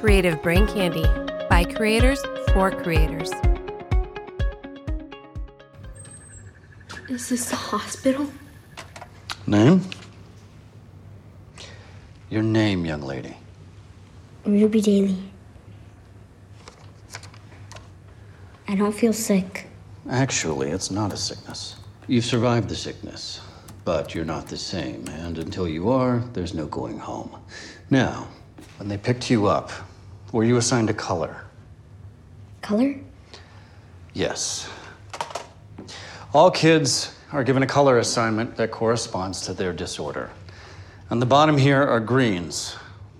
Creative Brain Candy by creators for creators. Is this the hospital? Name? Your name, young lady. Ruby Daly. I don't feel sick. Actually, it's not a sickness. You've survived the sickness, but you're not the same, and until you are, there's no going home. Now, when they picked you up, were you assigned a color? Color? Yes. All kids are given a color assignment that corresponds to their disorder. On the bottom here are greens,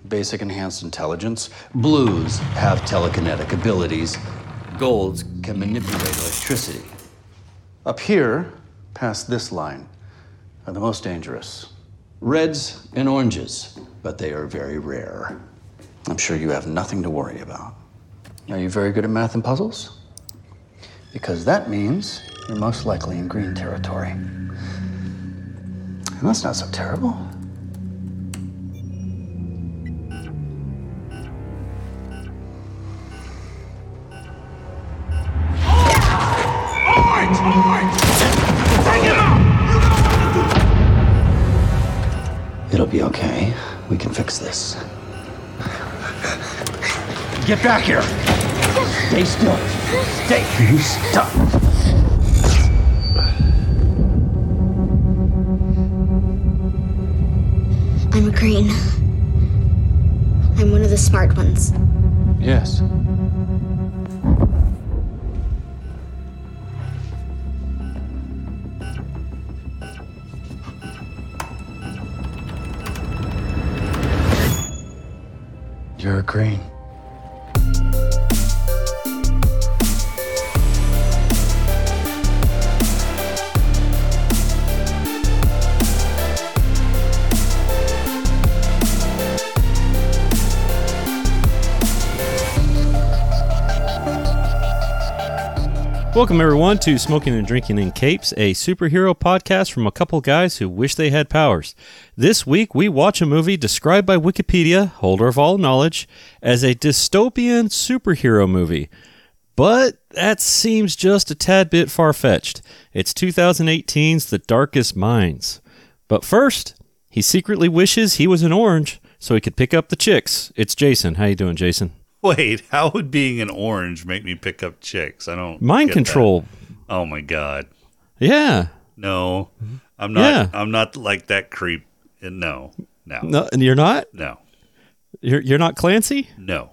basic enhanced intelligence. Blues have telekinetic abilities. Golds can manipulate electricity. Up here, past this line, are the most dangerous. Reds and oranges, but they are very rare. I'm sure you have nothing to worry about. Are you very good at math and puzzles? Because that means you're most likely in green territory. And that's not so terrible. Get back here! Stay still. Stay still. I'm a green. I'm one of the smart ones. Yes. You're a green. Welcome, everyone, to Smoking and Drinking in Capes, a superhero podcast from a couple guys who wish they had powers. This week, we watch a movie described by Wikipedia, holder of all knowledge, as a dystopian superhero movie. But that seems just a tad bit far fetched. It's 2018's The Darkest Minds. But first, he secretly wishes he was an orange so he could pick up the chicks. It's Jason. How you doing, Jason? Wait, how would being an orange make me pick up chicks? I don't Mind control. that. Oh my god. Yeah. No. I'm not Yeah. I'm not like that creep. No. No. No, and you're not? No. You're you're not Clancy? No.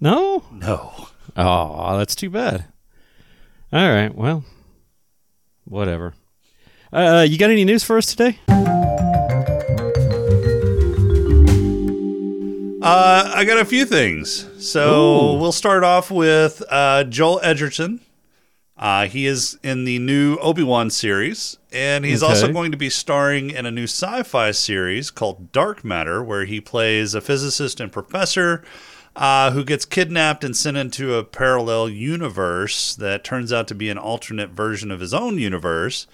No? No. Oh, that's too bad. All right, well, whatever. Uh, you got any news for us today? Uh, I got a few things. So Ooh. we'll start off with uh, Joel Edgerton. Uh, he is in the new Obi Wan series, and he's also going to be starring in a new sci fi series called Dark Matter, where he plays a physicist and professor uh, who gets kidnapped and sent into a parallel universe that turns out to be an alternate version of his own universe.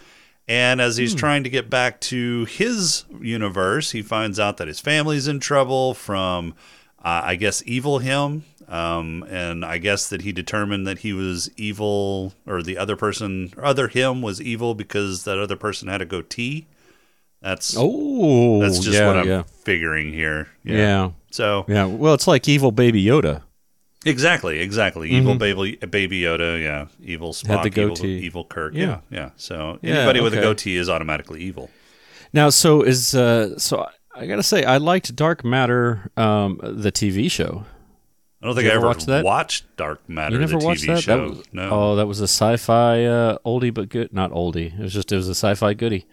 And as he's trying to get back to his universe, he finds out that his family's in trouble from, uh, I guess, evil him. Um, and I guess that he determined that he was evil, or the other person, or other him was evil because that other person had a goatee. That's Oh, that's just yeah, what I'm yeah. figuring here. yeah, So yeah. Well, it's like evil baby Yoda. exactly, exactly. Evil baby, baby Yoda. Yeah. Evil Mm-hmm. Had the goatee. evil Kirk. Yeah. Yeah. Yeah. So Yeah, anybody with a goatee is automatically evil. Now, so is uh, so I gotta say, I liked Dark Matter, um, the TV show. I don't think I ever ever watch that? watched Dark Matter, You never the watched TV that? show. that was, no. Oh, that was a sci-fi uh, oldie but good. Not oldie. It was just it was a sci-fi goodie.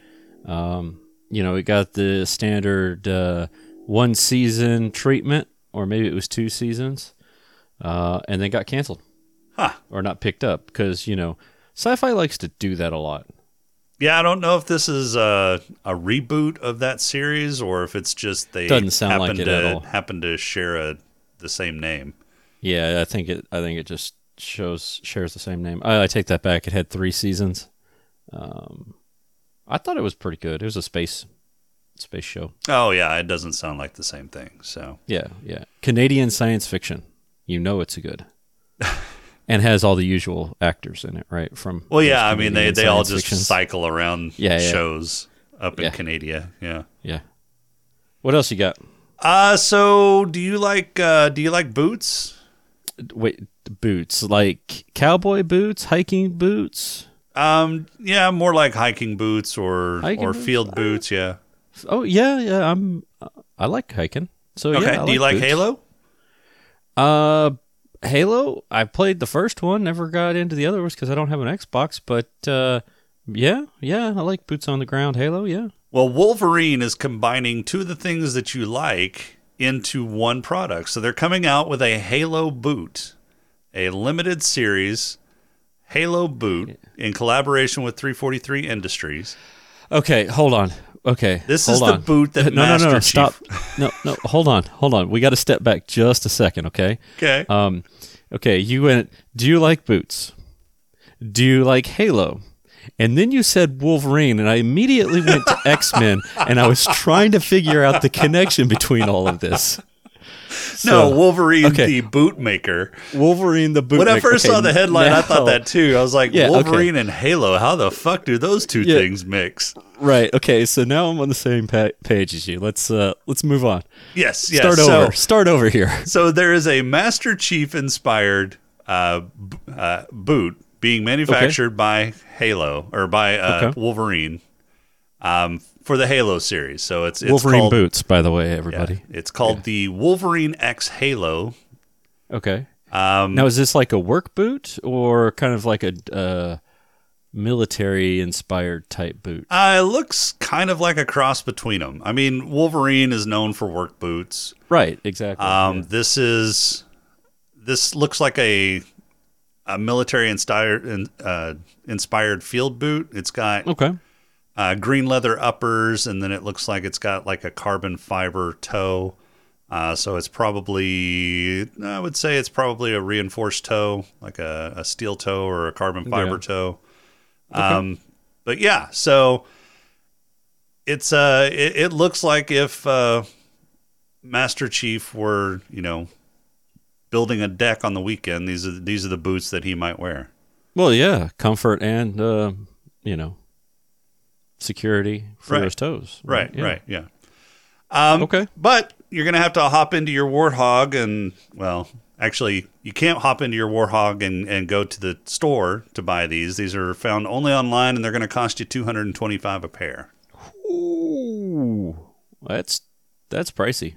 Um, you know, it got the standard uh, one season treatment, or maybe it was two seasons, uh, and then got canceled Huh. or not picked up because you know sci-fi likes to do that a lot. Yeah, I don't know if this is a, a reboot of that series or if it's just they Doesn't sound like happen it to at all. happen to share a the same name. Yeah, I think it. I think it just shows shares the same name. I, I take that back. It had three seasons. Um, I thought it was pretty good. It was a space space show. Oh yeah, it doesn't sound like the same thing. So Yeah, yeah. Canadian science fiction. you know it's a good. and has all the usual actors in it, right? From Well, yeah, I mean they they all just fictions. cycle around Yeah, yeah. shows up in Canada. Yeah. Yeah. What else you got? Uh so do you like uh do you like boots? Wait, boots like cowboy boots, hiking boots. Um yeah, more like hiking boots or Hiking or boots? field boots, yeah. Oh yeah, yeah. I'm. I like hiking. So Okay. yeah, I do you like boots. Halo? Uh, Halo. I played the first one. Never got into the other ones because I don't have an Xbox. But uh, yeah, yeah. I like boots on the ground. Halo. Yeah. Well, Wolverine is combining two of the things that you like into one product. So they're coming out with a Halo boot, a limited series Halo boot in collaboration with 343 Industries. Okay. Hold on. Okay. This is the boot that no, no, no, no. Master Stop. No, no. Hold on. Hold on. We got to step back just a second. Okay. Okay. Um. Okay. You went. Do you like boots? Do you like Halo? And then you said Wolverine, and I immediately went to X Men, and I was trying to figure out the connection between all of this. no, So, Wolverine, okay. the boot maker. Wolverine the boot. When I first saw the headline, I thought that too. I was like, Yeah, okay. Wolverine and Halo. How the fuck do those two Yeah. things mix? Right. Okay. So now I'm on the same pa- page as you. Let's uh let's move on. Yes, yes. Start so, over. Start over here. So there is a Master Chief inspired uh, b- uh, boot being manufactured by Halo or by uh, Okay. Wolverine um, for the Halo series. So it's, it's Wolverine called, boots, by the way, yeah, everybody. it's called the Wolverine X Halo. Okay. Um, Now is this like a work boot or kind of like a uh, military inspired type boot? uh, it looks kind of like a cross between them. I mean, Wolverine is known for work boots. Right. Exactly. Um, This is this looks like a a military inspired uh, inspired field boot. It's got okay. Uh, green leather uppers, and then it looks like it's got like a carbon fiber toe. Uh, so it's probably, I would say it's probably a reinforced toe, like a, a steel toe or a carbon fiber Yeah. toe. Um, but yeah, so it's uh, it, it looks like if uh, Master Chief were, you know, building a deck on the weekend, these are these are the boots that he might wear. Well, yeah, comfort and uh, you know security for Right. his toes. Right, Yeah. right, yeah. Um, Okay. But you're going to have to hop into your Warthog and, well, actually, you can't hop into your Warthog and, and go to the store to buy these. These are found only online and they're going to cost you 225 a pair. Ooh, that's that's pricey.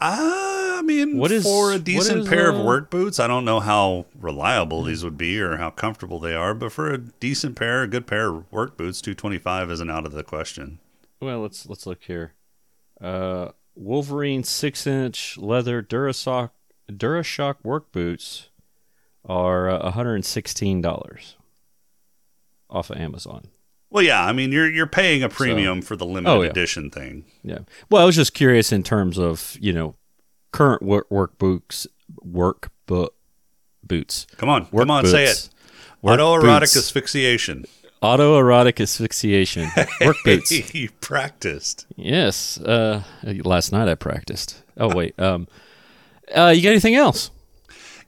Uh, I mean, What is- for a decent is, pair of uh, work boots, I don't know how reliable these would be or how comfortable they are, but for a decent pair, a good pair of work boots, 225 isn't out of the question. Well, let's let's look here. Uh, Wolverine six inch leather Durasock Durashock work boots are uh, one hundred and sixteen dollars off of Amazon. Well, yeah, I mean, you're you're paying a premium for the limited Oh, yeah. edition thing. Yeah. Well, I was just curious in terms of you know current work work boots work boot boots Come on, work come on, boots. say it. Work Autoerotic boots. asphyxiation. autoerotic asphyxiation work boots. you practiced. Yes. Uh, last night I practiced. Oh wait. Um. Uh, you got anything else?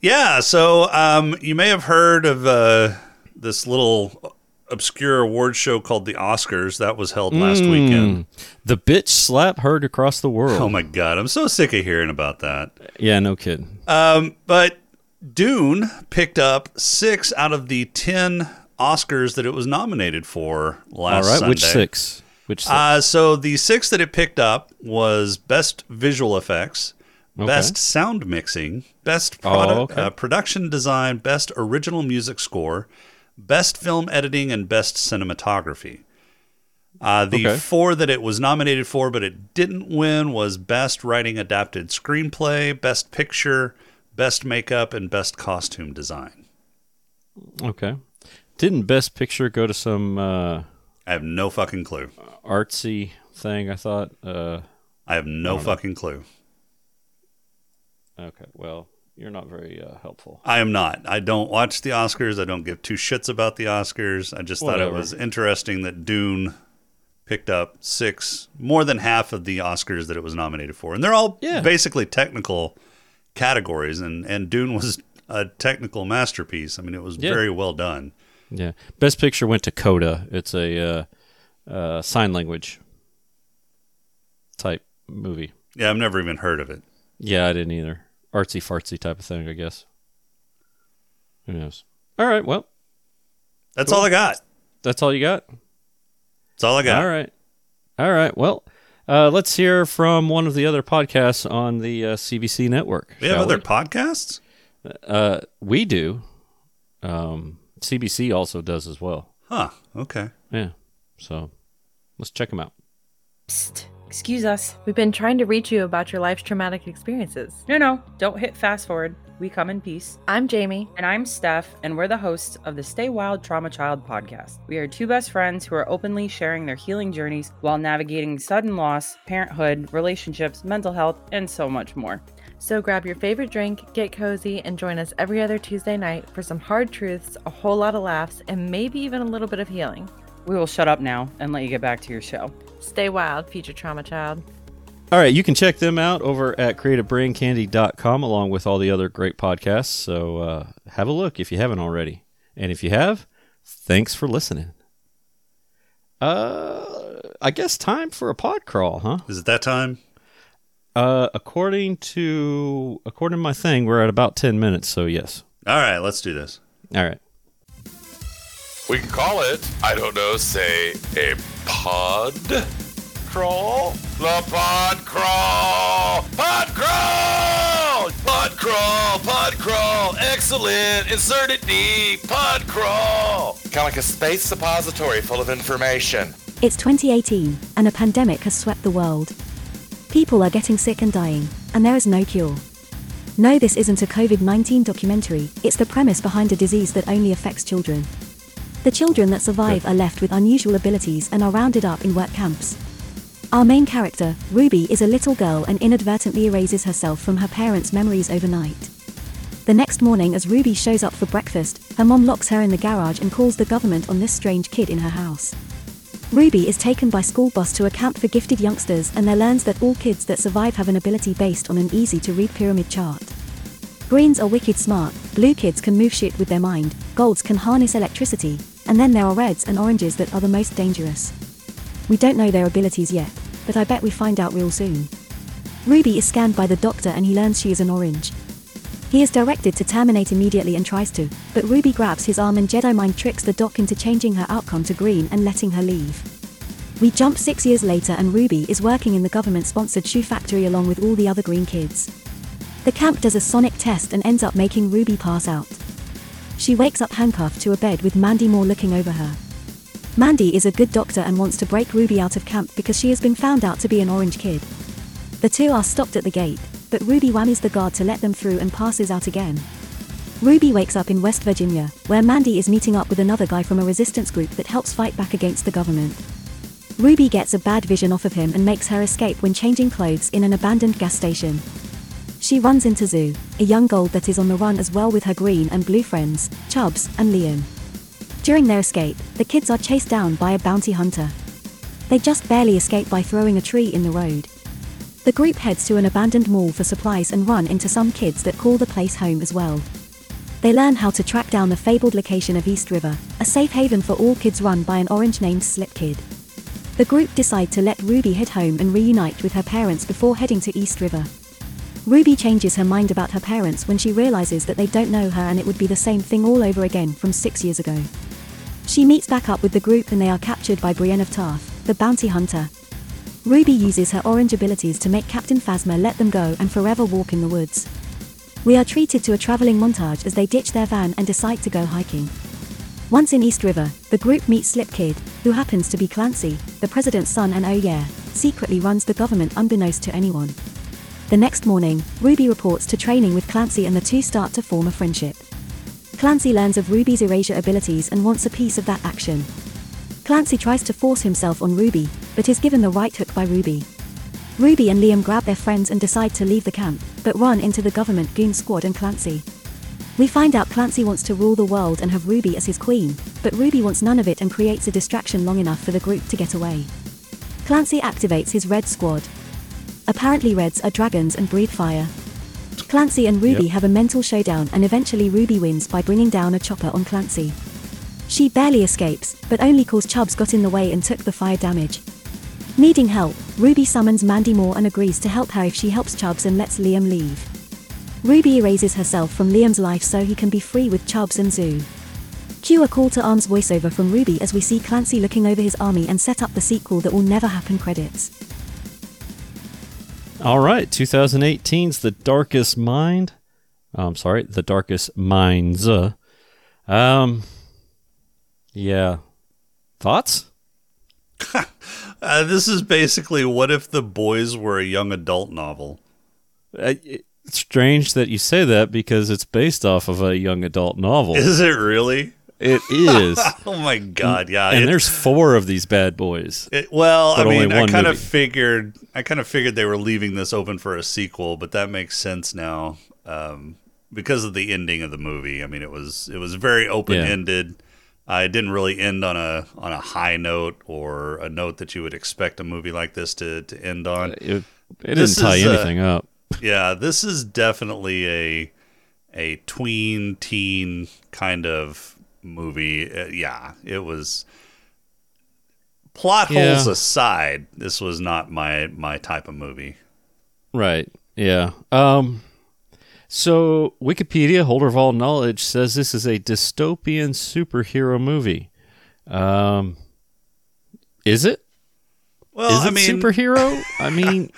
Yeah, so um, you may have heard of uh, this little obscure award show called the Oscars that was held last weekend. The bitch slap heard across the world. Oh my god, I'm so sick of hearing about that. Yeah, no kidding. Um, but Dune picked up six out of the ten Oscars that it was nominated for last right, Sunday. which six? Which six? Uh, so the six that it picked up was best visual effects, Okay. best sound mixing, best Oh, product, okay. uh, production design, best original music score, best film editing, and best cinematography. Uh, the Okay. four that it was nominated for, but it didn't win, was best writing adapted screenplay, best picture, best makeup, and best costume design. okay. Didn't Best Picture go to some uh, I have no fucking clue. artsy thing? I thought. Uh, I have no fucking clue. okay. Well, you're not very uh, helpful. I am not. I don't watch the Oscars. I don't give two shits about the Oscars. I just thought it was interesting that Dune picked up six, more than half of the Oscars that it was nominated for. And they're all Yeah. basically technical categories, and and Dune was a technical masterpiece. I mean, it was Yeah. very well done. Yeah. Best picture went to Coda. It's a uh, uh, sign language type movie. Yeah, I've never even heard of it. Yeah, I didn't either. Artsy fartsy type of thing, I guess. Who knows? All right. Well, That's all I got. that's all you got. That's all I got. All right. All right. Well, uh, let's hear from one of the other podcasts on the uh, CBC network. We have other we? podcasts. Uh, we do. Um, CBC also does as well. Huh. Okay. Yeah. So let's check them out. Psst, excuse us. We've been trying to reach you about your life's traumatic experiences. No, no, don't hit fast forward. We come in peace. I'm Jamie. And I'm Steph, and we're the hosts of the Stay Wild Trauma Child podcast. We are two best friends who are openly sharing their healing journeys while navigating sudden loss, parenthood, relationships, mental health, and so much more. So grab your favorite drink, get cozy, and join us every other Tuesday night for some hard truths, a whole lot of laughs, and maybe even a little bit of healing. We will shut up now and let you get back to your show. Stay wild, future trauma child. All right, you can check them out over at creativebraincandy.com along with all the other great podcasts. So uh, have a look if you haven't already. And if you have, thanks for listening. Uh, I guess time for a pod crawl, huh? Is it that time? Uh, according to according to my thing, we're at about 10 minutes, so yes. All right, let's do this. All right. We can call it, I don't know, say a pod crawl? The pod crawl! Pod crawl! Pod crawl! Pod crawl! Excellent! Insert it deep! Pod crawl! Kind of like a space suppository full of information. It's 2018, and a pandemic has swept the world. People are getting sick and dying, and there is no cure. No, this isn't a COVID 19 documentary, it's the premise behind a disease that only affects children. The children that survive are left with unusual abilities and are rounded up in work camps. Our main character, Ruby, is a little girl and inadvertently erases herself from her parents' memories overnight. The next morning, as Ruby shows up for breakfast, her mom locks her in the garage and calls the government on this strange kid in her house. Ruby is taken by school bus to a camp for gifted youngsters and there learns that all kids that survive have an ability based on an easy to read pyramid chart. Greens are wicked smart, blue kids can move shit with their mind, golds can harness electricity, and then there are reds and oranges that are the most dangerous. We don't know their abilities yet, but I bet we find out real soon. Ruby is scanned by the doctor and he learns she is an orange. He is directed to terminate immediately and tries to, but Ruby grabs his arm and Jedi mind tricks the doc into changing her outcome to green and letting her leave. We jump six years later and Ruby is working in the government sponsored shoe factory along with all the other green kids. The camp does a sonic test and ends up making Ruby pass out. She wakes up handcuffed to a bed with Mandy Moore looking over her. Mandy is a good doctor and wants to break Ruby out of camp because she has been found out to be an orange kid. The two are stopped at the gate, but Ruby whammies the guard to let them through and passes out again. Ruby wakes up in West Virginia, where Mandy is meeting up with another guy from a resistance group that helps fight back against the government. Ruby gets a bad vision off of him and makes her escape when changing clothes in an abandoned gas station. She runs into Zu, a young gold that is on the run as well with her green and blue friends, Chubbs and Liam. During their escape, the kids are chased down by a bounty hunter. They just barely escape by throwing a tree in the road. The group heads to an abandoned mall for supplies and run into some kids that call the place home as well. They learn how to track down the fabled location of East River, a safe haven for all kids run by an orange named Slip Kid. The group decide to let Ruby head home and reunite with her parents before heading to East River. Ruby changes her mind about her parents when she realizes that they don't know her and it would be the same thing all over again from six years ago. She meets back up with the group and they are captured by Brienne of Tarth, the bounty hunter. Ruby uses her orange abilities to make Captain Phasma let them go and forever walk in the woods. We are treated to a traveling montage as they ditch their van and decide to go hiking. Once in East River, the group meets Slip Kid, who happens to be Clancy, the president's son and oh yeah, secretly runs the government unbeknownst to anyone. The next morning, Ruby reports to training with Clancy and the two start to form a friendship. Clancy learns of Ruby's erasure abilities and wants a piece of that action. Clancy tries to force himself on Ruby, but is given the right hook by Ruby. Ruby and Liam grab their friends and decide to leave the camp, but run into the government goon squad and Clancy. We find out Clancy wants to rule the world and have Ruby as his queen, but Ruby wants none of it and creates a distraction long enough for the group to get away. Clancy activates his red squad. Apparently reds are dragons and breathe fire. Clancy and Ruby Yep. have a mental showdown and eventually Ruby wins by bringing down a chopper on Clancy. She barely escapes, but only cause Chubbs got in the way and took the fire damage. Needing help, Ruby summons Mandy Moore and agrees to help her if she helps Chubbs and lets Liam leave. Ruby erases herself from Liam's life so he can be free with Chubbs and Zu. Cue a call to arms voiceover from Ruby as we see Clancy looking over his army and set up the sequel that will never happen credits. All right, 2018's The Darkest Mind. Oh, I'm sorry, The Darkest Minds. Um, yeah. Thoughts? Uh, this is basically what if the boys were a young adult novel? Uh, it's strange that you say that because it's based off of a young adult novel. Is it really? It is. oh my god, yeah. and there's four of these bad boys. It, well, I mean, I kind of figured, I kind of figured they were leaving this open for a sequel, but that makes sense now um, because of the ending of the movie. I mean, it was it was very open ended. Uh, it didn't really end on a on a high note or a note that you would expect a movie like this to to end on. It, it didn't tie is, uh, anything up. yeah, this is definitely a a tween teen kind of movie. Uh, yeah, it was. Plot Yeah. holes aside, this was not my my type of movie. Right. Yeah. Um so Wikipedia, holder of all knowledge, says this is a dystopian superhero movie. Um is it? Well, is it I mean, superhero? I mean,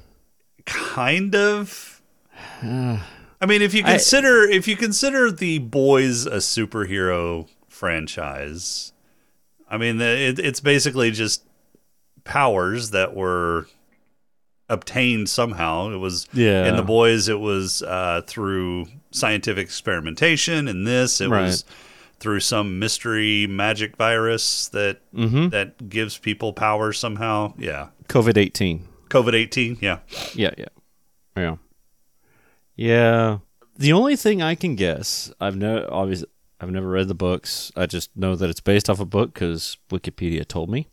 kind of. I mean, if you I- consider if you consider the boys a superhero franchise, I mean, it, it's basically just powers that were obtained somehow. It was Yeah. in the boys. It was uh, through scientific experimentation. In this, it was through some mystery magic virus that Mhm. that gives people power somehow. Yeah, COVID eighteen. COVID eighteen. Yeah. Yeah, yeah, yeah, yeah. The only thing I can guess, I've no obviously I've never read the books. I just know that it's based off a book because Wikipedia told me.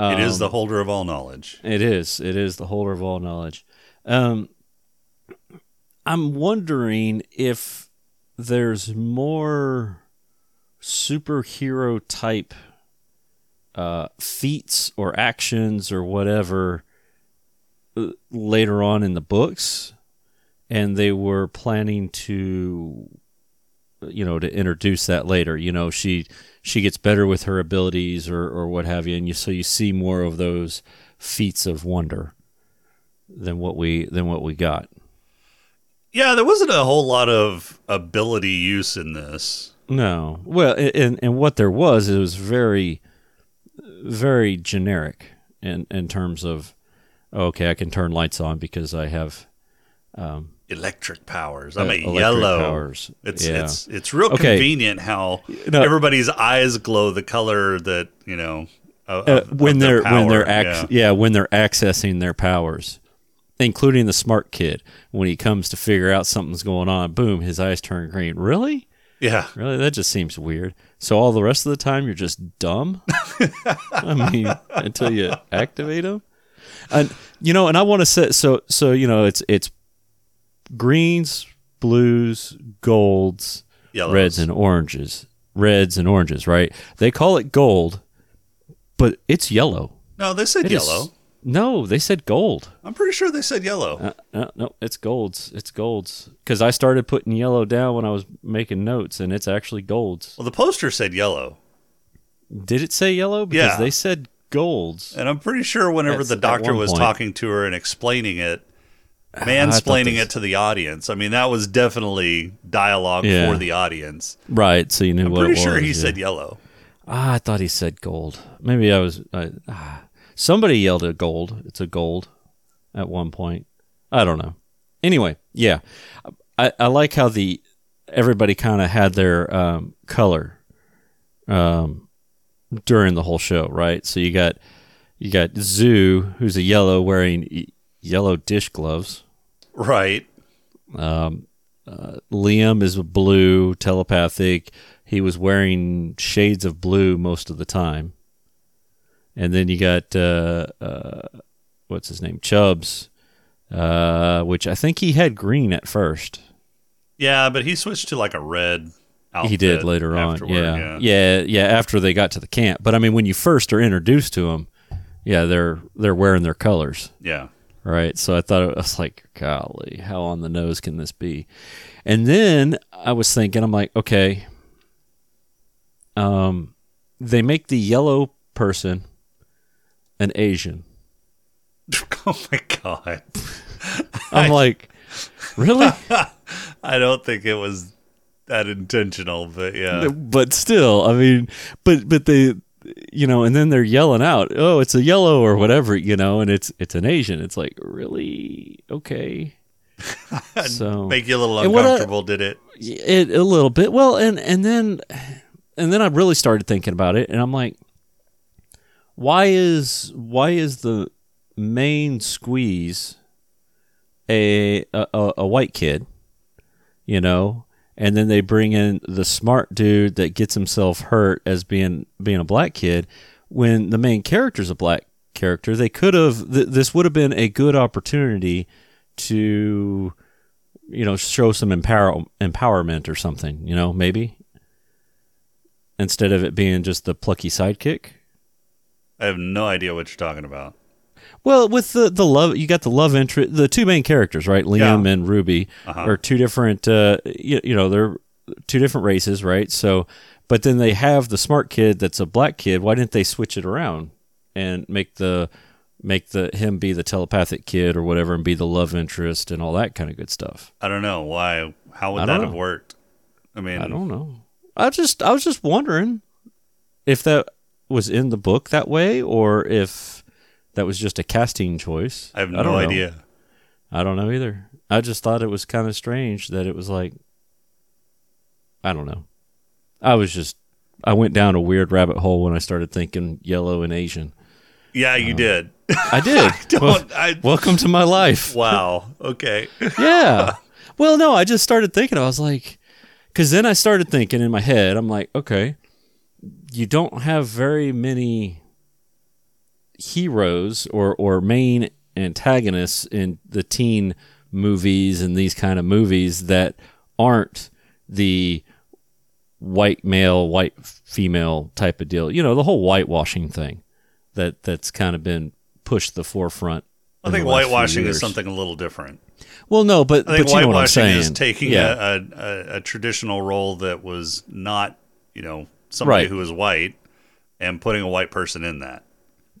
it is Um, the holder of all knowledge. It is. It is the holder of all knowledge. Um, I'm wondering if there's more superhero type uh, feats or actions or whatever uh, later on in the books, and they were planning to you know to introduce that later. You know she she gets better with her abilities or or what have you and you so you see more of those feats of wonder than what we than what we got. Yeah, there wasn't a whole lot of ability use in this. no. Well and and what there was it was very very generic in in terms of okay I can turn lights on because I have um Electric powers. I'm Uh, a yellow. powers. It's Yeah. it's it's real Okay. convenient how know- everybody's eyes glow the color that you know of, uh, when they're when power. they're ac- yeah. when they're accessing their powers including the smart kid when he comes to figure out something's going on boom his eyes turn green really yeah. really that just seems weird so all the rest of the time you're just dumb i mean until you activate them and you know and i want to say so so you know it's it's greens blues golds Yellows. reds and oranges reds and oranges right they call it gold but it's yellow No, they said It is- yellow. no, they said gold. I'm pretty sure they said yellow. Uh, no, no, it's golds. It's golds. Because I started putting yellow down when I was making notes, and it's actually golds. well, the poster said yellow, Did it say yellow? Because Yeah. they said golds. and I'm pretty sure whenever That's the doctor was point. talking to her and explaining it, mansplaining this- it to the audience. I mean, that was definitely dialogue Yeah. for the audience. Right, so you knew I'm what pretty sure was. he yeah. said yellow. Ah, I thought he said gold. Maybe I was. I, ah. Somebody yelled at gold. It's a gold at one point. I don't know. Anyway, yeah, I, I like how the everybody kind of had their um, color um, during the whole show, right? So you got you got Zu, who's a yellow wearing yellow dish gloves. Right. Um, uh, Liam is blue, telepathic. He was wearing shades of blue most of the time. And then you got uh, uh, what's his name, Chubbs, uh, which I think he had green at first. Yeah, but he switched to like a red. Outfit he did later on. afterward, Yeah. yeah, yeah, After they got to the camp, but I mean, when you first are introduced to them, yeah, they're they're wearing their colors. yeah. Right? So I thought it was like, golly, how on the nose can this be? And then I was thinking, I'm like, okay, um, they make the yellow person an Asian. Oh my god. I'm like, really? I don't think it was that intentional, but yeah. but still, I mean, but but they, you know, and then they're yelling out, "Oh, it's a yellow or whatever," you know, and it's it's an Asian. It's like, really? Okay. So Make you a little what I- uncomfortable, did it? it a little bit well and and then and then i really started thinking about it and i'm like why is why is the main squeeze a, a a white kid you know and then they bring in the smart dude that gets himself hurt as being being a black kid. When the main character's a black character they could have th- this would have been a good opportunity to you know show some empower empowerment or something you know maybe? Instead of it being just the plucky sidekick? I have no idea what you're talking about. Well with the the love you got the love interest the two main characters right liam Yeah. and ruby Uh-huh. are two different uh you, you know they're two different races right so but then they have the smart kid that's a black kid why didn't they switch it around and make the make the him be the telepathic kid or whatever and be the love interest and all that kind of good stuff I don't know why. How would that don't have worked? I mean, I don't know. I just I was just wondering if that was in the book that way or if that was just a casting choice. I have no know. idea. I don't know either. I just thought it was kind of strange that it was like I don't know. I was just I went down a weird rabbit hole when I started thinking yellow and Asian. Yeah, you um, did. I did. don't- Well, I- welcome to my life. wow. Okay. yeah. Well, no, I just started thinking. I was like, because then I started thinking in my head. I'm like, okay, you don't have very many heroes or or main antagonists in the teen movies and these kind of movies that aren't the white male, white female type of deal. You know, the whole whitewashing thing that that's kind of been pushed to the forefront. I think whitewashing is something a little different. Well, no, but I think but you know what I'm whitewashing is taking yeah. a, a, a, traditional role that was not, you know, somebody Right. who was white and putting a white person in that.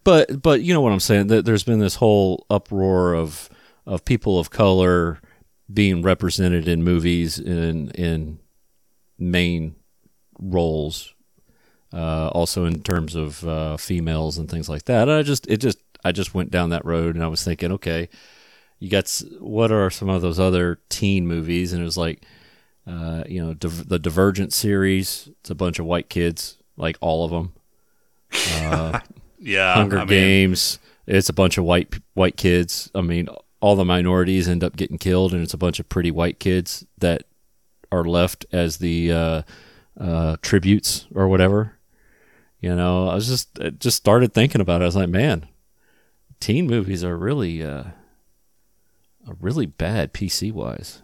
But but you know what I'm saying. That there's been this whole uproar of of people of color being represented in movies in in main roles, uh, also in terms of uh, females and things like that. And I just it just I just went down that road and I was thinking, okay, you got what are some of those other teen movies? And it was like, uh, you know, Div- the Divergent series. It's a bunch of white kids, like all of them. Uh, Yeah. Hunger I mean, Games. It's a bunch of white white kids. I mean, all the minorities end up getting killed, and it's a bunch of pretty white kids that are left as the uh, uh, tributes or whatever. You know, I was just I just started thinking about it. I was like, man, teen movies are really uh, are really bad PC wise.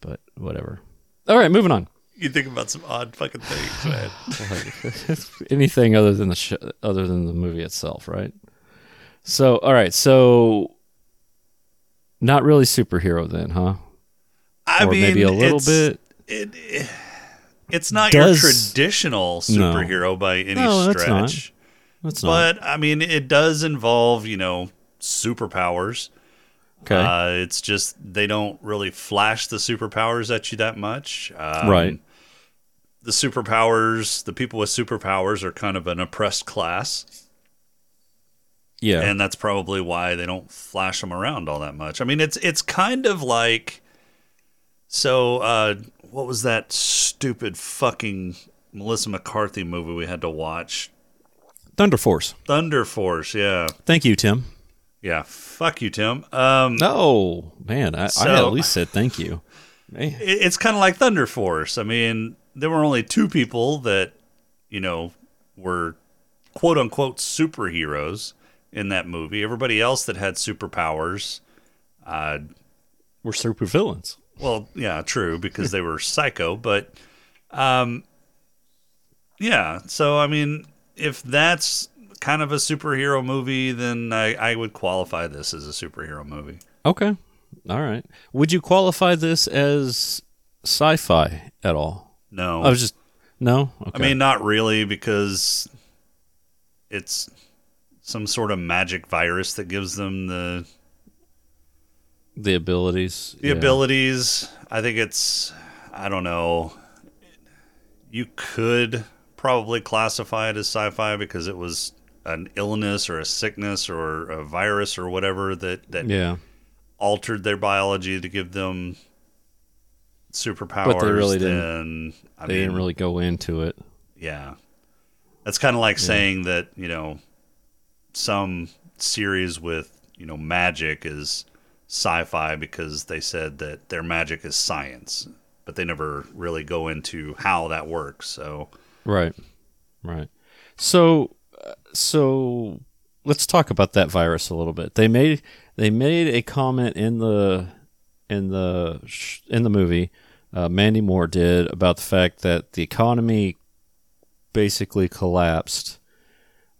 But whatever. All right, moving on. You think about some odd fucking things, man. Anything other than the sh- other than the movie itself, right? So, all right, so not really superhero then, huh? I or mean, maybe a little bit. It, it's not Does- your traditional No. superhero by any No, that's not. stretch. That's not But I mean, it does involve, you know, superpowers. okay. Uh, it's just they don't really flash the superpowers at you that much. Um, Right. The superpowers, the people with superpowers are kind of an oppressed class. yeah, and that's probably why they don't flash them around all that much. I mean, it's it's kind of like so. Uh, what was that stupid fucking Melissa McCarthy movie we had to watch? Thunder Force. Thunder Force. Yeah, Thank you, Tim. yeah. Fuck you, Tim. Um, No, man, I, I at least said thank you. It's kind of like Thunder Force. I mean, there were only two people that you know were quote unquote superheroes in that movie. Everybody else that had superpowers Uh, We're super villains. well, yeah, true because they were psycho, but um, yeah. So I mean, if that's kind of a superhero movie, then I, I would qualify this as a superhero movie. Okay. All right. Would you qualify this as sci-fi at all? No, I was just no. Okay. I mean, not really because it's some sort of magic virus that gives them the the abilities. the yeah. abilities. I think it's I don't know. You could probably classify it as sci-fi because it was an illness or a sickness or a virus or whatever that that Yeah. altered their biology to give them superpowers. But they really didn't- then, they mean, didn't really go into it. yeah. That's kind of like saying that, you know, some series with, you know, magic is sci-fi because they said that their magic is science, but they never really go into how that works. So, Right. Right. So uh, so let's talk about that virus a little bit. They made they made a comment in the in the sh- in the movie uh, Mandy Moore did about the fact that the economy basically collapsed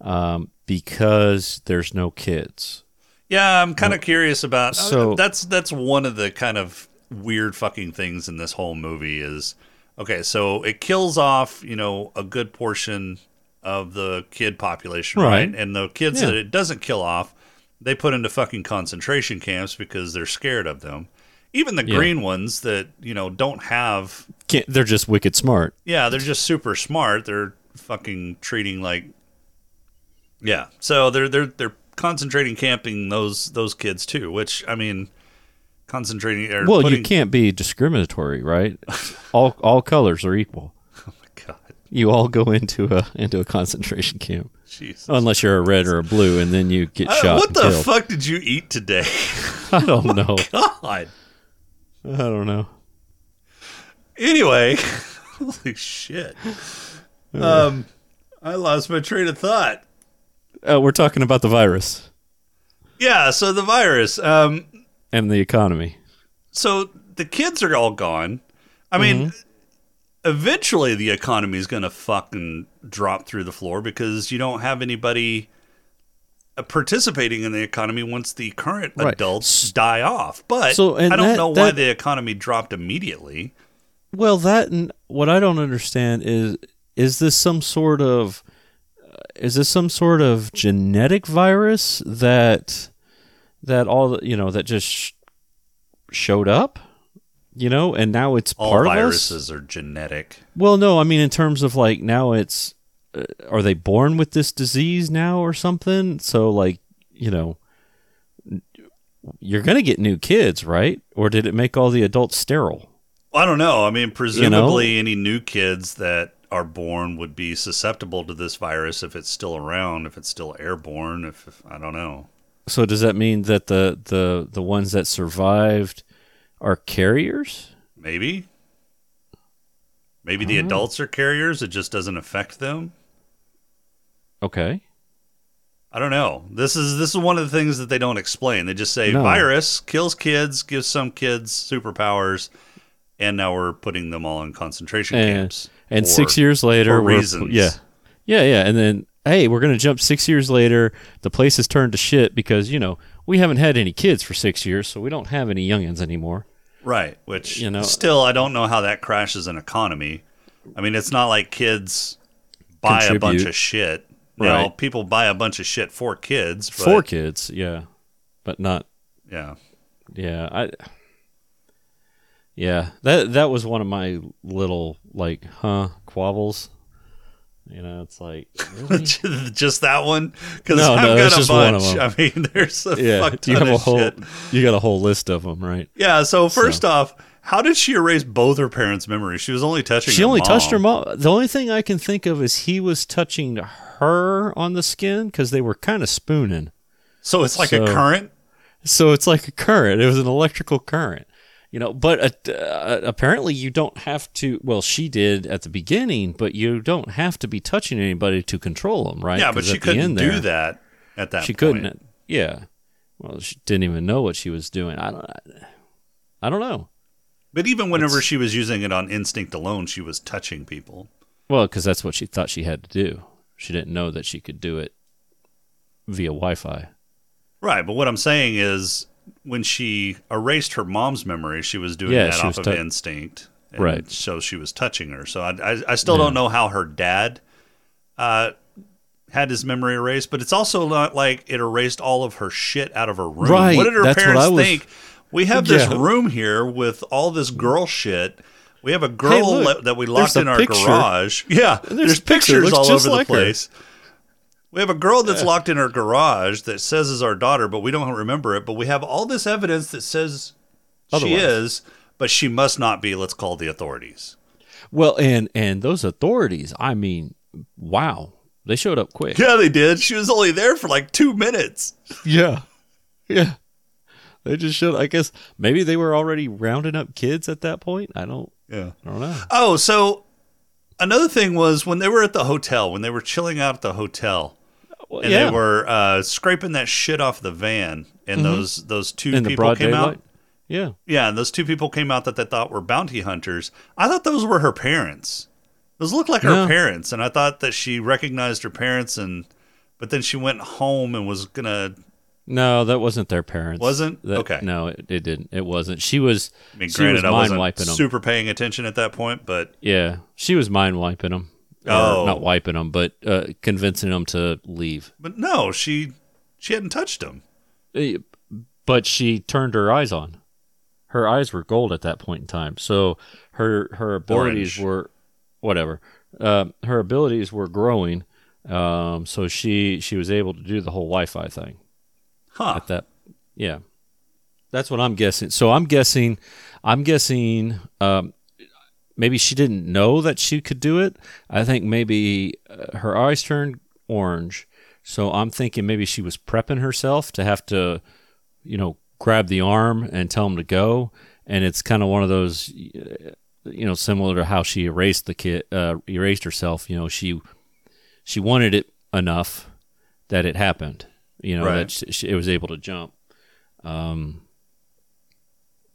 um, because there's no kids. yeah, I'm kind of curious about So- that's that's one of the kind of weird fucking things in this whole movie is okay, so it kills off, you know, a good portion of the kid population, right? Right. And the kids Yeah. that it doesn't kill off, they put into fucking concentration camps because they're scared of them. Even the Yeah. green ones that, you know, don't have Can't, they're just wicked smart. yeah, they're just super smart. They're fucking treating like Yeah. So they're they're they're concentrating camping those those kids too, which I mean concentrating Well, putting, you can't be discriminatory, right? all all colors are equal. Oh my god, You all go into a into a concentration camp. Jesus. Unless you're a red or a blue, and then you get Uh, shot. what the killed. fuck did you eat today? I don't know. God. I don't know. Anyway, holy shit. Um, I lost my train of thought. Uh, we're talking about the virus Yeah, so the virus. Um, and the economy. so the kids are all gone. I mean, Mm-hmm. eventually the economy is going to fucking drop through the floor because you don't have anybody participating in the economy once the current Right. adults die off. But So, I don't that- know why that- the economy dropped immediately. Well, that and what I don't understand is is this some sort of uh, is this some sort of genetic virus that that all you know that just sh- showed up, you know, and now it's All part of us. viruses are genetic. Well, no, I mean in terms of like now it's uh, Uh, are they born with this disease now or something? So like, you know, you're going to get new kids, right? Or did it make all the adults sterile? I don't know. I mean, presumably any new kids that are born would be susceptible to this virus if it's still around, if it's still airborne, if, if I don't know. So does that mean that the the the ones that survived are carriers? Maybe. Maybe the mm-hmm. adults are carriers, it just doesn't affect them. Okay. I don't know. This is this is one of the things that they don't explain. They just say No. virus kills kids, gives some kids superpowers, and now we're putting them all in concentration And camps. and for- 6 years later reasons. yeah. Yeah, yeah, and then hey, we're going to jump 6 years later, the place has turned to shit because, you know, we haven't had any kids for 6 years, so we don't have any youngins anymore. Right, which You know- still I don't know how that crashes an economy. I mean, it's not like kids buy a bunch of shit. Now, Right. people buy a bunch of shit for kids, but For kids, yeah. But not yeah. Yeah, I. Yeah, that that was one of my little like, huh, quabbles. You know, it's like, really? just that one because No, I've no, got a bunch. I mean, there's a yeah. fuck You ton have a of whole, shit. you got a whole list of them, right? Yeah. So first off, how did she erase both her parents' memories? She was only touching. She only mom. touched her mom. The only thing I can think of is he was touching her on the skin because they were kind of spooning. So it's like a current. So it's like a current. It was an electrical current, you know. But uh, uh, apparently, you don't have to. Well, she did at the beginning, but you don't have to be touching anybody to control them, right? Yeah, but she couldn't end do that at that. she point. couldn't. Yeah. Well, she didn't even know what she was doing. I don't. I don't know. But even whenever It's- she was using it on instinct alone, she was touching people. Well, because that's what she thought she had to do. She didn't know that she could do it via Wi-Fi. Right, but what I'm saying is when she erased her mom's memory, she was doing Yeah, that off of tou- instinct. and Right. So she was touching her. So I, I, I still Yeah. don't know how her dad uh, had his memory erased, but it's also not like it erased all of her shit out of her room. Right, What did her that's parents was- think? We have this Yeah. room here with all this girl shit. We have a girl look, that we locked in our picture. garage. Yeah, There's there's, pictures all over like the her. place. We have a girl that's locked in her garage that says is our daughter, but we don't remember it. But we have all this evidence that says she is, but she must not be. Let's call the authorities. Well, and and those authorities, I mean, wow, they showed up quick. Yeah, they did. She was only there for like two minutes. Yeah. Yeah. They just showed I guess maybe they were already rounding up kids at that point. I don't Yeah. I don't know. Oh, so another thing was when they were at the hotel, when they were chilling out at the hotel, Well, and yeah. they were uh, scraping that shit off the van, and those those two in people came daylight. out. Yeah. Yeah, and those two people came out that they thought were bounty hunters. I thought those were her parents. Those looked like her No. parents, and I thought that she recognized her parents, and but then she went home and was gonna. No, that wasn't their parents. Wasn't? That- Okay. No, it, it didn't. It wasn't. She was. I mean, granted, was I wasn't wiping them. super paying attention at that point, but Yeah, she was mind wiping them. Oh. not wiping them, but uh, convincing them to leave. but no, she she hadn't touched them. Eh, But she turned her eyes on. Her eyes were gold at that point in time. So her her abilities Orange. were whatever. Uh, her abilities were growing. Um, so she she was able to do the whole Wi-Fi thing Huh? at that. Yeah, that's what I'm guessing. So I'm guessing, I'm guessing. Um, maybe she didn't know that she could do it. I think maybe uh, her eyes turned orange. So I'm thinking maybe she was prepping herself to have to, you know, grab the arm and tell him to go. And it's kind of one of those, you know, similar to how she erased the kid, uh, erased herself. You know, she she wanted it enough that it happened. You know, Right. that she, it was able to jump. Um,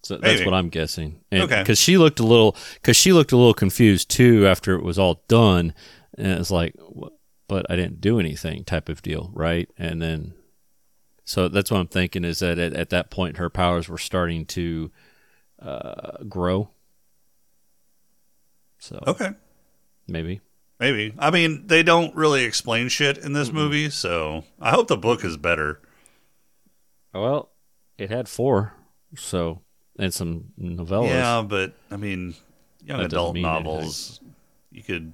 so that's Maybe. what I'm guessing. And, Okay. Because she looked a little, because she looked a little confused too after it was all done, and it's like, but I didn't do anything, type of deal, right? And then, so that's what I'm thinking is that at, at that point her powers were starting to uh, grow. So Okay, maybe. Maybe. I mean, they don't really explain shit in this movie, so I hope the book is better. Well, it had four, so and some novellas. Yeah, but I mean, young That adult novels, you could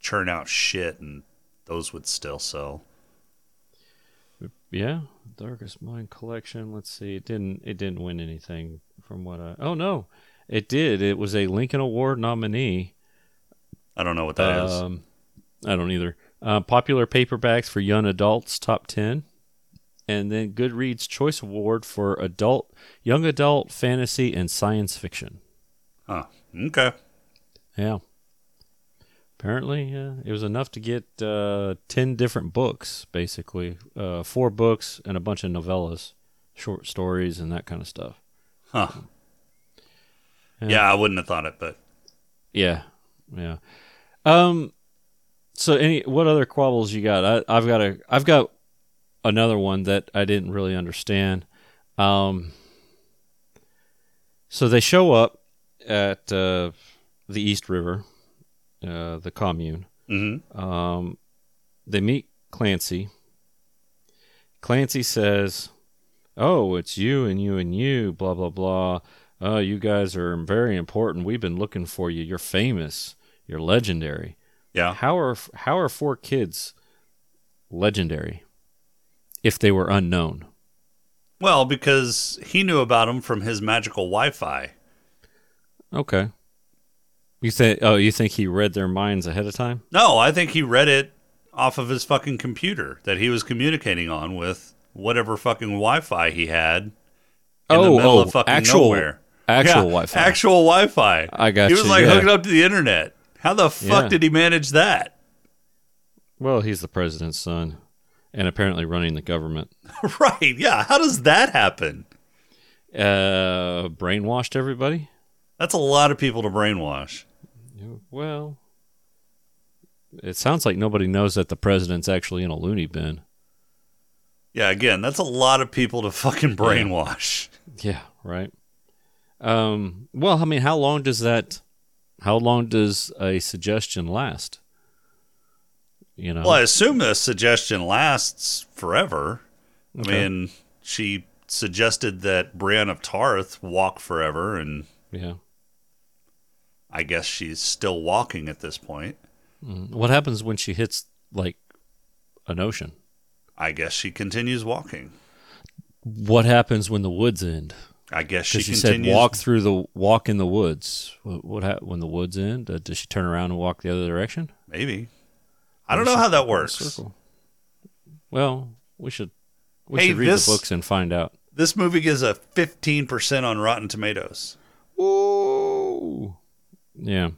churn out shit, and those would still sell. Yeah, Darkest Mind collection. Let's see. It didn't it didn't win anything from what I Oh no. It did. It was a Lincoln Award nominee. I don't know what that is. um, I don't either. Uh, popular paperbacks for young adults top 10 and then Goodreads Choice Award for adult young adult fantasy and science fiction. Huh. Okay. Yeah. Apparently, uh, it was enough to get uh, 10 different books, basically. Uh, four books and a bunch of novellas, short stories, and that kind of stuff. Huh. Yeah. Yeah, I wouldn't have thought it, but Yeah. Yeah. Um, so, any what other quabbles you got? I, I've got a I've got another one that I didn't really understand. Um, so they show up at uh, the East River, uh, the commune. Mhm. Um, they meet Clancy. Clancy says, "Oh, it's you and you and you, blah blah blah. Oh, you guys are very important. We've been looking for you. You're famous. You're legendary. yeah. How are how are four kids legendary if they were unknown? Well, because he knew about them from his magical Wi-Fi. Okay. You think? Oh, you think he read their minds ahead of time? No, I think he read it off of his fucking computer that he was communicating on with whatever fucking Wi-Fi he had in oh, the middle oh, of fucking actual, nowhere. actual Yeah, Wi-Fi. Actual Wi-Fi. I got He was you, like yeah. hooking up to the internet. How the fuck Yeah. did he manage that? Well, he's the president's son, and apparently running the government. right. Yeah. How does that happen? Uh, brainwashed everybody. That's a lot of people to brainwash. Well, it sounds like nobody knows that the president's actually in a loony bin. Yeah, again, that's a lot of people to fucking brainwash. Yeah, right. Um, well, I mean, how long does that? How long does a suggestion last? You know, Well, I assume the suggestion lasts forever. Okay. I mean, she suggested that Brienne of Tarth walk forever, and yeah. I guess she's still walking at this point. Mm. What happens when she hits like an ocean? I guess she continues walking. What happens when the woods end? I guess she you said walk through the walk in the woods. What, what when the woods end? Uh, does she turn around and walk the other direction? Maybe. I don't know how that works. Well, we should we Hey, should read this- the books and find out. This movie gives a 15% on Rotten Tomatoes. Ooh. Yeah.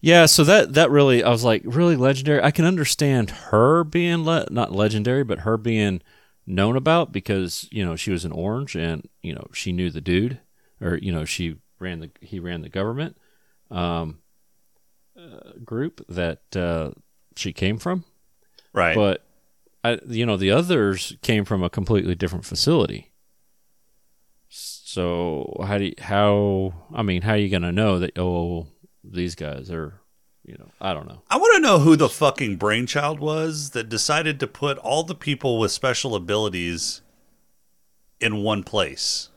Yeah, so that that really I was like really legendary. I can understand her being le- not legendary, but her being known about because, you know, she was an orange and, you know, she knew the dude or you know, she ran the he ran the government um uh, group that uh she came from. Right. But I, you know, the others came from a completely different facility. So how do you, how I mean, how are you gonna know that? Oh, these guys are, you know, I don't know. I want to know who the fucking brainchild was that decided to put all the people with special abilities in one place.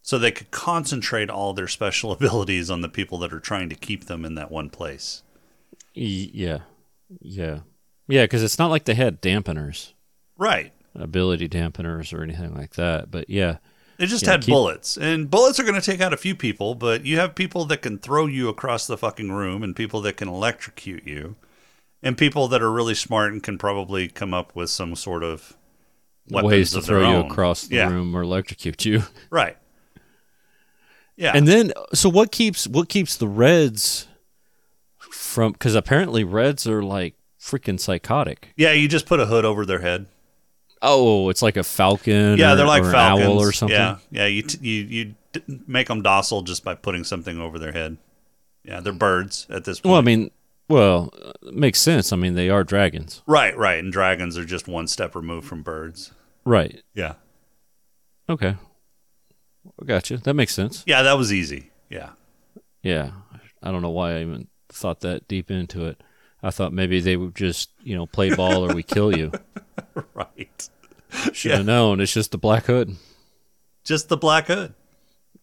So they could concentrate all their special abilities on the people that are trying to keep them in that one place. Yeah, yeah, yeah. Because it's not like they had dampeners, Right. ability dampeners, or anything like that. But yeah, They just had keep- bullets. And bullets are going to take out a few people, but you have people that can throw you across the fucking room and people that can electrocute you. And people that are really smart and can probably come up with some sort of ways to throw you own. across the yeah. room or electrocute you. Right. Yeah. And then, so what keeps what keeps the Reds from? Because apparently Reds are like freaking psychotic. yeah, you just put a hood over their head. Oh, it's like a falcon. Yeah, or- they're like or falcons owl or something. Yeah, yeah. You t- you you make them docile just by putting something over their head. Yeah, they're birds at this point. Well, I mean, well, it makes sense. I mean, they are dragons, right, right. And dragons are just one step removed from birds. right? Yeah, Okay, I got you. That makes sense. yeah. That was easy. Yeah. Yeah, I don't know why I even thought that deep into it. I thought maybe they would just, you know, play ball or we kill you. Right. Should Yeah. have known. It's just the black hood. Just the black hood.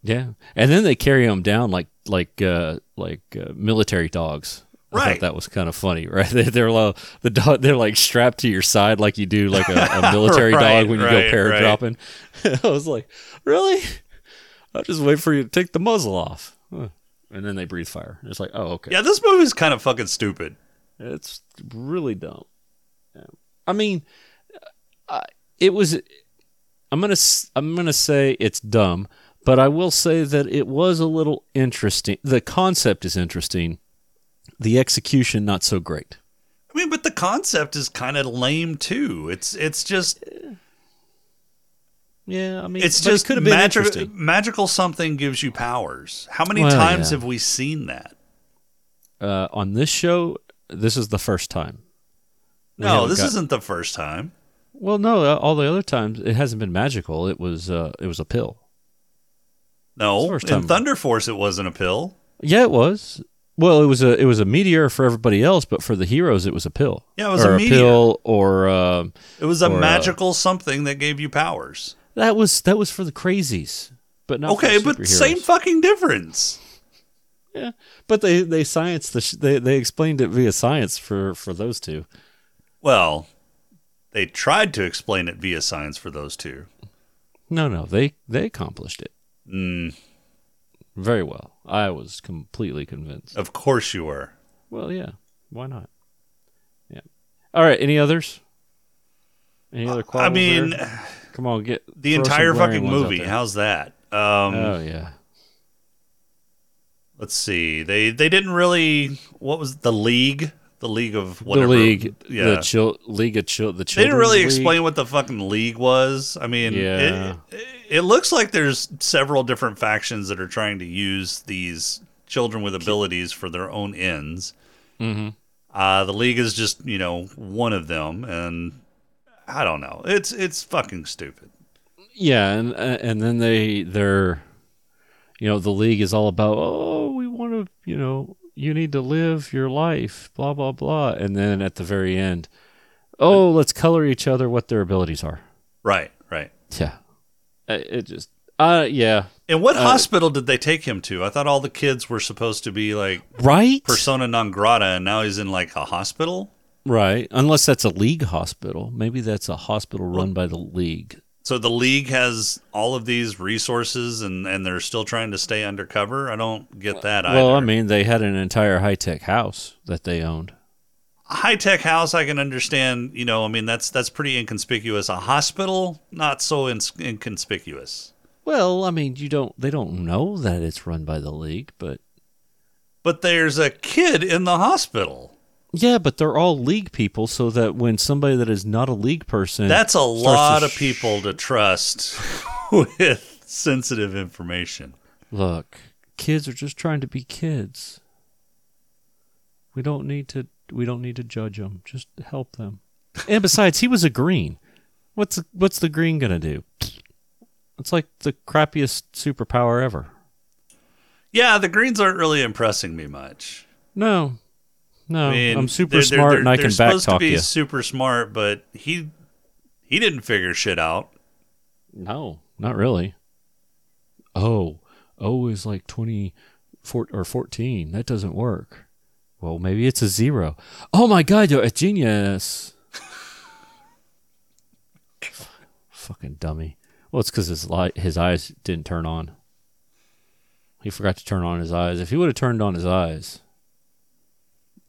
Yeah, and then they carry them down like like uh, like uh, military dogs. I Right. thought that was kind of funny, right? They, they're lo- the dog. They're like strapped to your side like you do like a, a military Right, dog when you right, go right. paratrooping. I was like, really? I'll just wait for you to take the muzzle off, Huh. and then they breathe fire. It's like, oh, okay. Yeah, this movie's kind of fucking stupid. It's really dumb. Yeah. I mean, I, it was. I'm gonna. s- I'm gonna say it's dumb, but I will say that it was a little interesting. The concept is interesting. The execution not so great. I mean, but the concept is kind of lame too. It's it's just Yeah, I mean, it's it just could have been magi- interesting. magical something gives you powers. How many Well, times yeah. have we seen that? Uh, on this show, this is the first time. We No, this got- isn't the first time. Well, no, uh, all the other times it hasn't been magical. It was. Uh, it was a pill. No, in. Thunder Force it wasn't a pill. Yeah, it was. Well, it was a it was a meteor for everybody else, but for the heroes, it was a pill. Yeah, it was or a a, meteor. pill, or um It was a Or, uh, magical something that gave you powers. that was that was for the crazies, but not okay, but same fucking difference. Yeah, but they they science the sh- they they explained it via science for for those two. Well, they tried to explain it via science for those two. No, no, they they accomplished it Mm, very well. I was completely convinced. of course you were. Well, yeah, why not? Yeah. All right. Any others? Any other? I mean, there? come on, get the entire fucking movie. How's that? Um, oh yeah. let's see. They they didn't really. What was the league? The League of whatever. the league, yeah. the chil- League of chil- the they children. didn't really explain what the fucking league was. I mean, Yeah. it, it looks like there's several different factions that are trying to use these children with abilities for their own ends. Mm-hmm. Uh, the league is just you know one of them, and I don't know. It's it's fucking stupid. Yeah, and and then they they're, you know, the league is all about oh we want to you know you need to live your life blah blah blah, and then at the very end, oh let's color each other what their abilities are. Right, right. Yeah, it just uh yeah And what Uh, hospital did they take him to? I thought all the kids were supposed to be like right persona non grata, and now he's in like a hospital. right unless that's a league hospital maybe that's a hospital run by the league. So the league has all of these resources, and and they're still trying to stay undercover. I don't get that either. Well, I mean they had an entire high tech house that they owned. A high tech house, I can understand. You know, I mean that's that's pretty inconspicuous. A hospital, not so ins- inconspicuous. Well, I mean you don't they don't know that it's run by the league, but But there's a kid in the hospital. Yeah, but they're all league people, so that when somebody that is not a league person, That's a lot of sh- people to trust with sensitive information. Look, kids are just trying to be kids. We don't need to. We don't need to judge them. Just help them. And besides, he was a green. What's what's the green gonna do? It's like the crappiest superpower ever. Yeah, the greens aren't really impressing me much. No, no, I mean, I'm super they're- they're- smart they're- and I they're can back supposed to talk be you. super smart, but he he didn't figure shit out. No, not really. Oh, O is like 20 four, or 14. That doesn't work. Well, maybe it's a zero. Oh my god, you're a genius. Fucking dummy. Well, it's because his, light, his eyes didn't turn on. He forgot to turn on his eyes. If he would have turned on his eyes,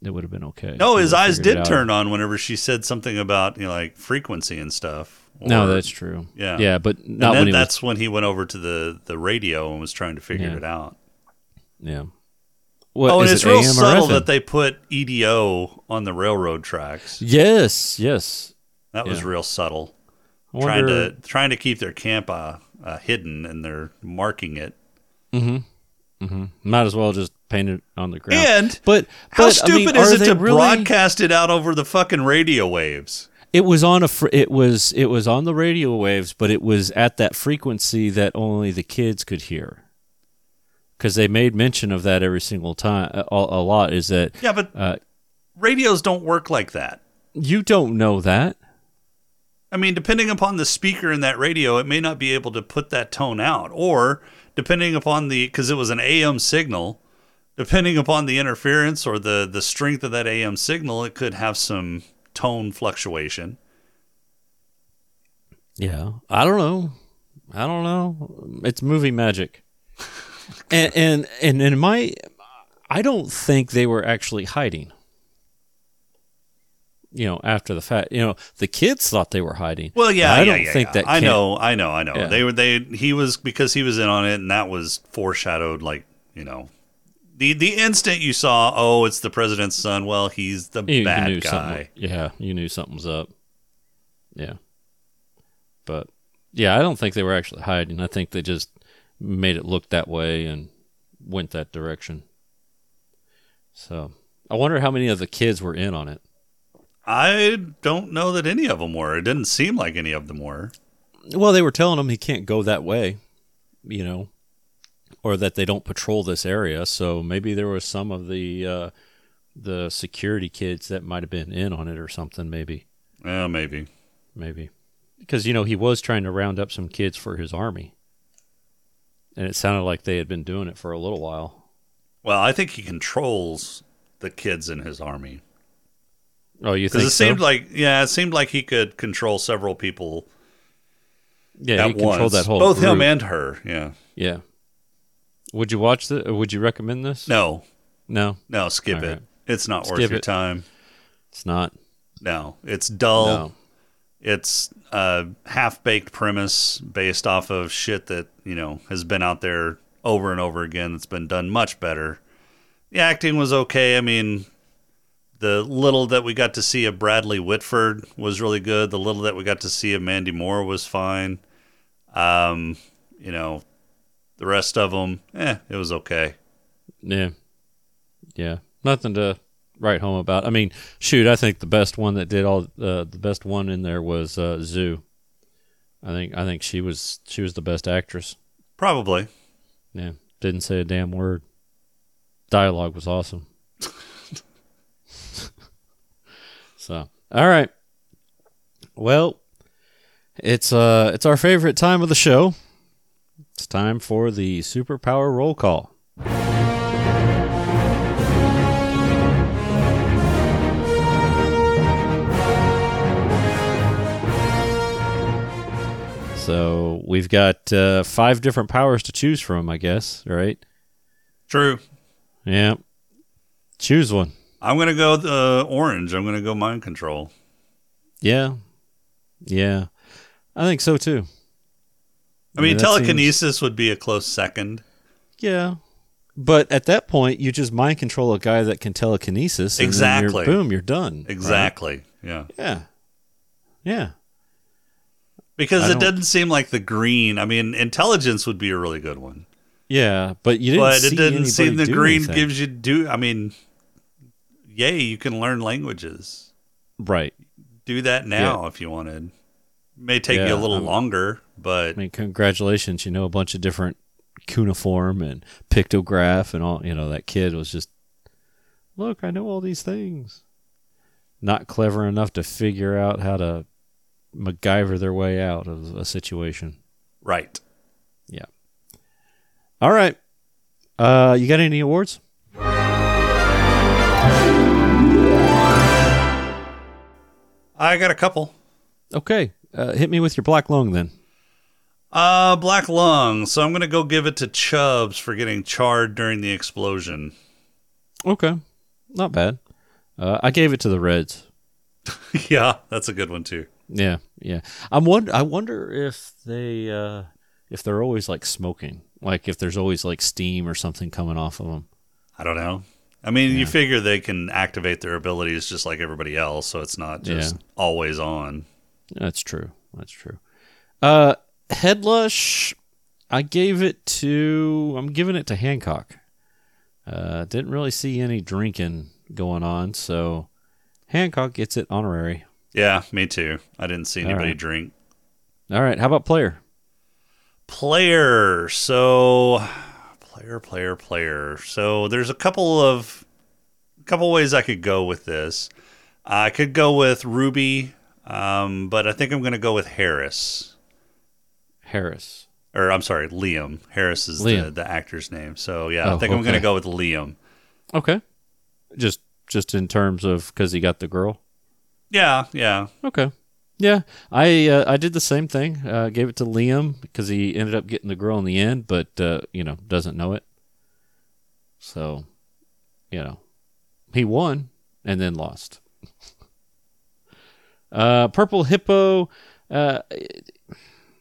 it would have been okay. No, his eyes did turn on whenever she said something about you know like frequency and stuff. No, that's true. Yeah, Yeah, but not then when he was- that's when he went over to the the radio and was trying to figure Yeah. it out. Yeah. What, oh, and it's it real subtle that they put EDO on the railroad tracks. Yes, yes. That was real subtle. I Trying to trying to keep their camp uh, uh, hidden, and they're marking it. Mm-hmm. Mm-hmm. Might as well just paint it on the ground. And but How but, I mean, stupid is it to really- broadcast it out over the fucking radio waves? It was on a. Fr- it was. It was on the radio waves, but it was at that frequency that only the kids could hear. Because they made mention of that every single time. A, a lot is that. Yeah, but uh, radios don't work like that. you don't know that. I mean, depending upon the speaker in that radio, it may not be able to put that tone out, or depending upon the because it was an AM signal, depending upon the interference or the the strength of that AM signal, it could have some tone fluctuation. Yeah, I don't know. I don't know. It's movie magic. and and and in my, I don't think they were actually hiding. You know, after the fact, you know, the kids thought they were hiding. Well, yeah, I yeah, don't yeah, think yeah. that. I know, I know, I know. They were they he was because he was in on it, and that was foreshadowed. Like you know, the the instant you saw, oh, it's the president's son. Well, he's the You, you bad knew guy. Yeah, you knew something was up. Yeah, but yeah, I don't think they were actually hiding. I think they just made it look that way and went that direction. So I wonder how many of the kids were in on it. I don't know that any of them were. It didn't seem like any of them were. Well, they were telling him he can't go that way, you know, or that they don't patrol this area. So maybe there was some of the uh, the security kids that might have been in on it or something. Maybe, Yeah, maybe. maybe because you know he was trying to round up some kids for his army, and it sounded like they had been doing it for a little while. Well, I think he controls the kids in his army. Oh, you Because think it seemed like, yeah, it seemed like he could control several people yeah, he controlled once. that whole Both him and her. Yeah. yeah. Would you watch the? or Would you recommend this? No, no, no, skip All it. right. It's not worth Skip your it. time. it's not. No, it's dull. No. It's a half baked premise based off of shit that, you know, has been out there over and over again. It's been done much better. The acting was okay. I mean, The little that we got to see of Bradley Whitford was really good. The little that we got to see of Mandy Moore was fine. Um, you know, the rest of them, eh, it was okay. Yeah. Yeah. Nothing to write home about. I mean, shoot, I think the best one that did all uh, the best one in there was uh, Zu. I think I think she was she was the best actress. Probably. Yeah. Didn't say a damn word. Dialogue was awesome. so, all right. Well, it's uh it's our favorite time of the show. It's time for the superpower roll call. So we've got uh, five different powers to choose from, I guess, right? True. Yeah. Choose one. I'm gonna go the orange. I'm gonna go mind control. Yeah. Yeah. I think so too. I mean, that seems- telekinesis would be a close second. Yeah. But at that point, you just mind control a guy that can telekinesis. and then you're- Exactly. boom, you're done. right? Exactly. Yeah. Yeah. Yeah. Because I it don't- doesn't seem like the green. I mean, intelligence would be a really good one, Yeah. But you didn't but it didn't seem the green anything. gives you do. I mean, yay, you can learn languages. Right. Do that now if you wanted. May take you a little I'm- longer, but I mean, congratulations. You know, a bunch of different cuneiform and pictograph and all. You know, that kid was just, look, I know all these things. Not clever enough to figure out how to MacGyver their way out of a situation. right. Yeah. All right. Uh, you got any awards? I got a couple. Okay. Uh, hit me with your black lung then. Uh, black lung. So I'm gonna go give it to Chubs for getting charred during the explosion. Okay. Not bad. Uh, I gave it to the Reds. yeah, that's a good one too. Yeah, yeah. I'm wonder. I wonder if they, uh, if they're always like smoking, like if there's always like steam or something coming off of them. I don't know. I mean, you figure they can activate their abilities just like everybody else, so it's not just Yeah. always on. That's true. That's true. Uh, Headlush, I gave it to. I'm giving it to Hancock. Uh, didn't really see any drinking going on, so Hancock gets it honorary. Yeah, me too. I didn't see anybody right. drink. All right. How about player? Player. So, player, player, player. So there's a couple of a couple ways I could go with this. I could go with Ruby, um, but I think I'm going to go with Harris. Harris. Or I'm sorry, Liam. Harris is the, Liam. the actor's name. So yeah, I Oh, think I'm going to go with Liam. Okay. Just just in terms of because he got the girl. Yeah, yeah. Okay. Yeah, I uh, I did the same thing. Uh, gave it to Liam because he ended up getting the girl in the end, but uh, you know doesn't know it. So, you know, he won and then lost. uh, Purple Hippo. Uh,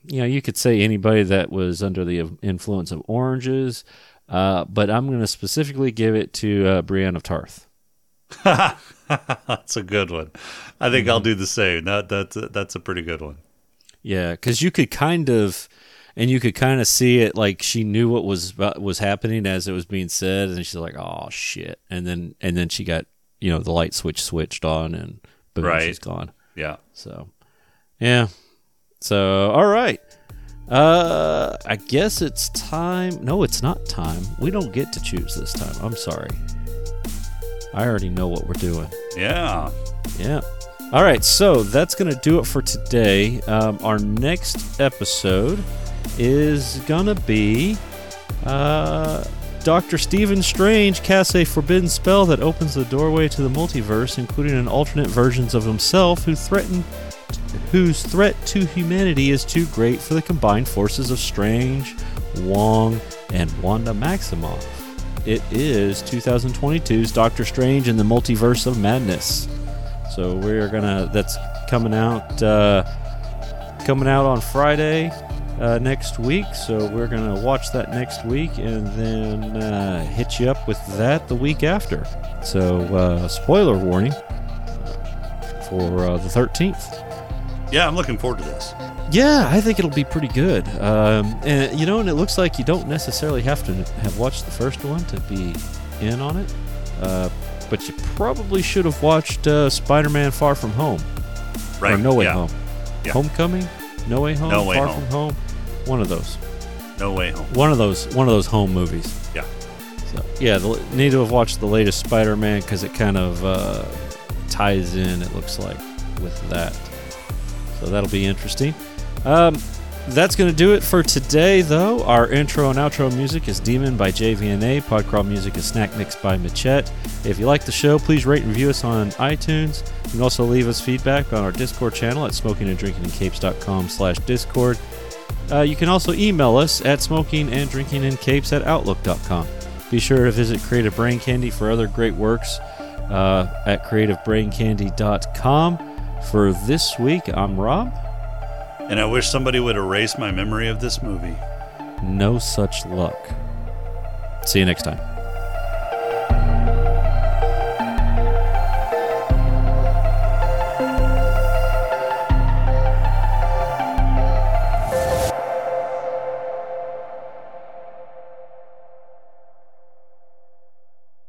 you know, you could say anybody that was under the influence of oranges, uh, but I'm going to specifically give it to uh, Brienne of Tarth. that's a good one. I think I'll do the same. That that's a, that's a pretty good one. Yeah, because you could kind of, and you could kind of see it like she knew what was about, was happening as it was being said, and she's like, "Oh shit!" And then and then she got you know the light switch switched on, and boom, Right. she's gone. Yeah. So, yeah. So all right. Uh, I guess it's time. No, it's not time. We don't get to choose this time. I'm sorry. I already know what we're doing. Yeah. Yeah. All right, so that's going to do it for today. Um, our next episode is going to be uh, Dr. Stephen Strange casts a forbidden spell that opens the doorway to the multiverse, including an alternate versions of himself who threaten whose threat to humanity is too great for the combined forces of Strange, Wong, and Wanda Maximoff. It is 2022's Doctor Strange in the Multiverse of Madness. So we're gonna that's coming out uh, coming out on Friday. uh, next week, so we're to watch that next week and then uh, hit you up with that the week after. So, uh, spoiler warning for uh, the 13th. Yeah, I'm looking forward to this. Yeah, I think it'll be pretty good. Um, and you know, and it looks like you don't necessarily have to have watched the first one to be in on it. Uh, but you probably should have watched uh, Spider-Man: Far From Home Right. or No Way yeah. Home. Yeah. Homecoming, No Way Home, No Way Far Home. From Home. One of those. No way home. One of those. One of those home movies. Yeah. So yeah, the, need to have watched the latest Spider-Man because it kind of uh, ties in. It looks like with that. So that'll be interesting. Um, that's going to do it for today, though. Our intro and outro music is Demon by JVNA. Podcrawl music is Snack Mix by Machette. If you like the show, please rate and review us on iTunes. You can also leave us feedback on our Discord channel at smokinganddrinkingandcapes.com slash Discord. Uh, you can also email us at smokinganddrinkingincapes at outlook.com. Be sure to visit Creative Brain Candy for other great works uh, at creativebraincandy.com. For this week, I'm Rob. And I wish somebody would erase my memory of this movie. No such luck. See you next time.